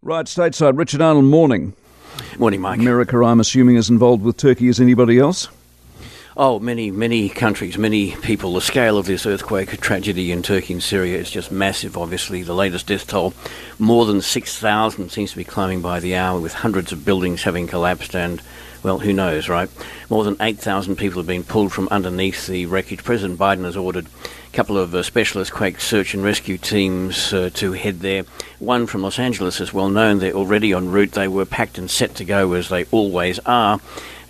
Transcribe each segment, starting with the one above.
Right, stateside, Richard Arnold, morning. Morning, Mike. America, I'm assuming, is involved with Turkey as anybody else? Oh, many, many countries, many people. The scale of this earthquake tragedy in Turkey and Syria is just massive, obviously. The latest death toll, more than 6,000, seems to be climbing by the hour, with hundreds of buildings having collapsed and well, who knows, right? More than 8,000 people have been pulled from underneath the wreckage. President Biden has ordered a couple of uh, specialist quake search and rescue teams uh, to head there. One from Los Angeles is well known. They're already en route. They were packed and set to go, as they always are.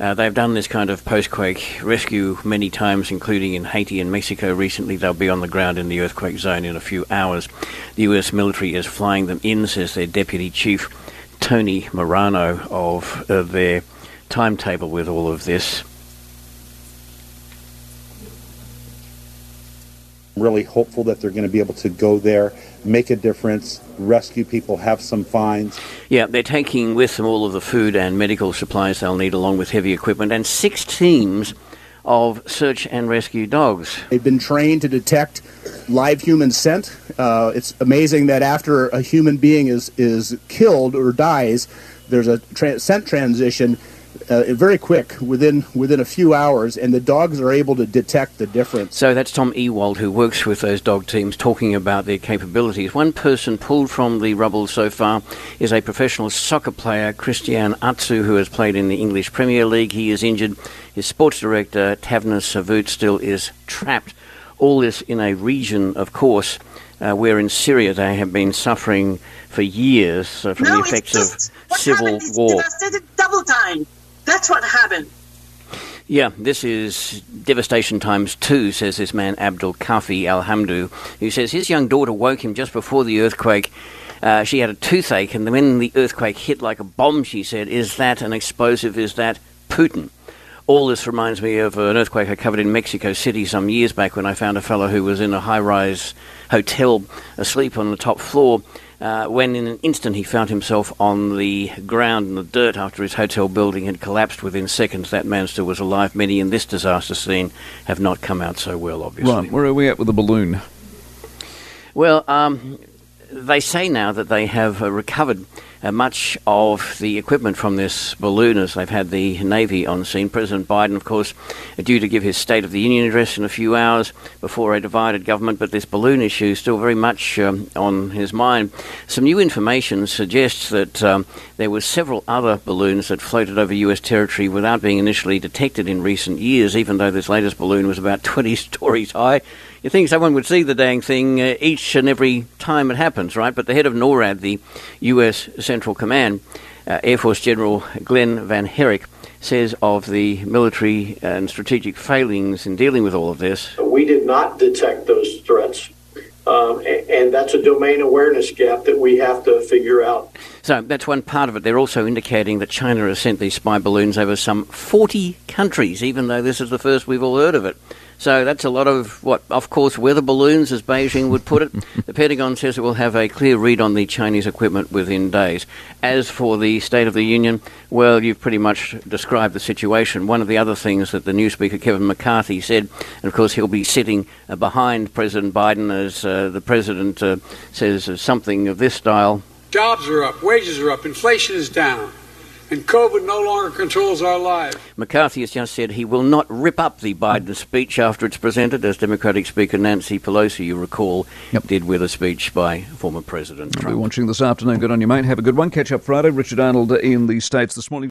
Uh, they've done this kind of post quake rescue many times, including in Haiti and Mexico recently. They'll be on the ground in the earthquake zone in a few hours. The US military is flying them in, says their deputy chief, Tony Morano of uh, their timetable with all of this? really hopeful that they're going to be able to go there, make a difference, rescue people, have some finds. Yeah, they're taking with them all of the food and medical supplies they'll need, along with heavy equipment, and six teams of search and rescue dogs. They've been trained to detect live human scent. Uh, it's amazing that after a human being is, is killed or dies, there's a tra- scent transition uh, very quick within within a few hours, and the dogs are able to detect the difference. So that's Tom Ewald, who works with those dog teams, talking about their capabilities. One person pulled from the rubble so far is a professional soccer player, Christian Atsu, who has played in the English Premier League. He is injured. His sports director, Taner Savut, still is trapped. All this in a region, of course, uh, where in Syria they have been suffering for years uh, from no, the effects of civil war. Double time. That's what happened. Yeah, this is devastation times two, says this man, Abdul Kafi Alhamdu, who says his young daughter woke him just before the earthquake. Uh, she had a toothache, and when the earthquake hit like a bomb, she said, Is that an explosive? Is that Putin? All this reminds me of an earthquake I covered in Mexico City some years back when I found a fellow who was in a high rise hotel asleep on the top floor uh, when in an instant he found himself on the ground in the dirt after his hotel building had collapsed within seconds. That man still was alive. Many in this disaster scene have not come out so well, obviously. Right, where are we at with the balloon? Well, um, they say now that they have uh, recovered uh, much of the equipment from this balloon as they've had the Navy on scene. President Biden, of course, due to give his State of the Union address in a few hours before a divided government, but this balloon issue is still very much um, on his mind. Some new information suggests that um, there were several other balloons that floated over U.S. territory without being initially detected in recent years, even though this latest balloon was about 20 stories high. You think someone would see the dang thing uh, each and every time it happens, right? But the head of NORAD, the U.S. Central Command, uh, Air Force General Glen VanHerck, says of the military and strategic failings in dealing with all of this. We did not detect those threats. Um, and that's a domain awareness gap that we have to figure out. So that's one part of it. They're also indicating that China has sent these spy balloons over some 40 countries, even though this is the first we've all heard of it. So that's a lot of what, of course, weather balloons, as Beijing would put it. the Pentagon says it will have a clear read on the Chinese equipment within days. As for the State of the Union, well, you've pretty much described the situation. One of the other things that the new Speaker, Kevin McCarthy, said, and of course he'll be sitting uh, behind President Biden as uh, the President uh, says something of this style. Jobs are up, wages are up, inflation is down and COVID no longer controls our lives. McCarthy has just said he will not rip up the Biden speech after it's presented, as Democratic Speaker Nancy Pelosi, you recall, yep. did with a speech by former President I'll Trump. Be watching this afternoon. Good on you, mate. Have a good one. Catch up Friday. Richard Arnold in the States this morning.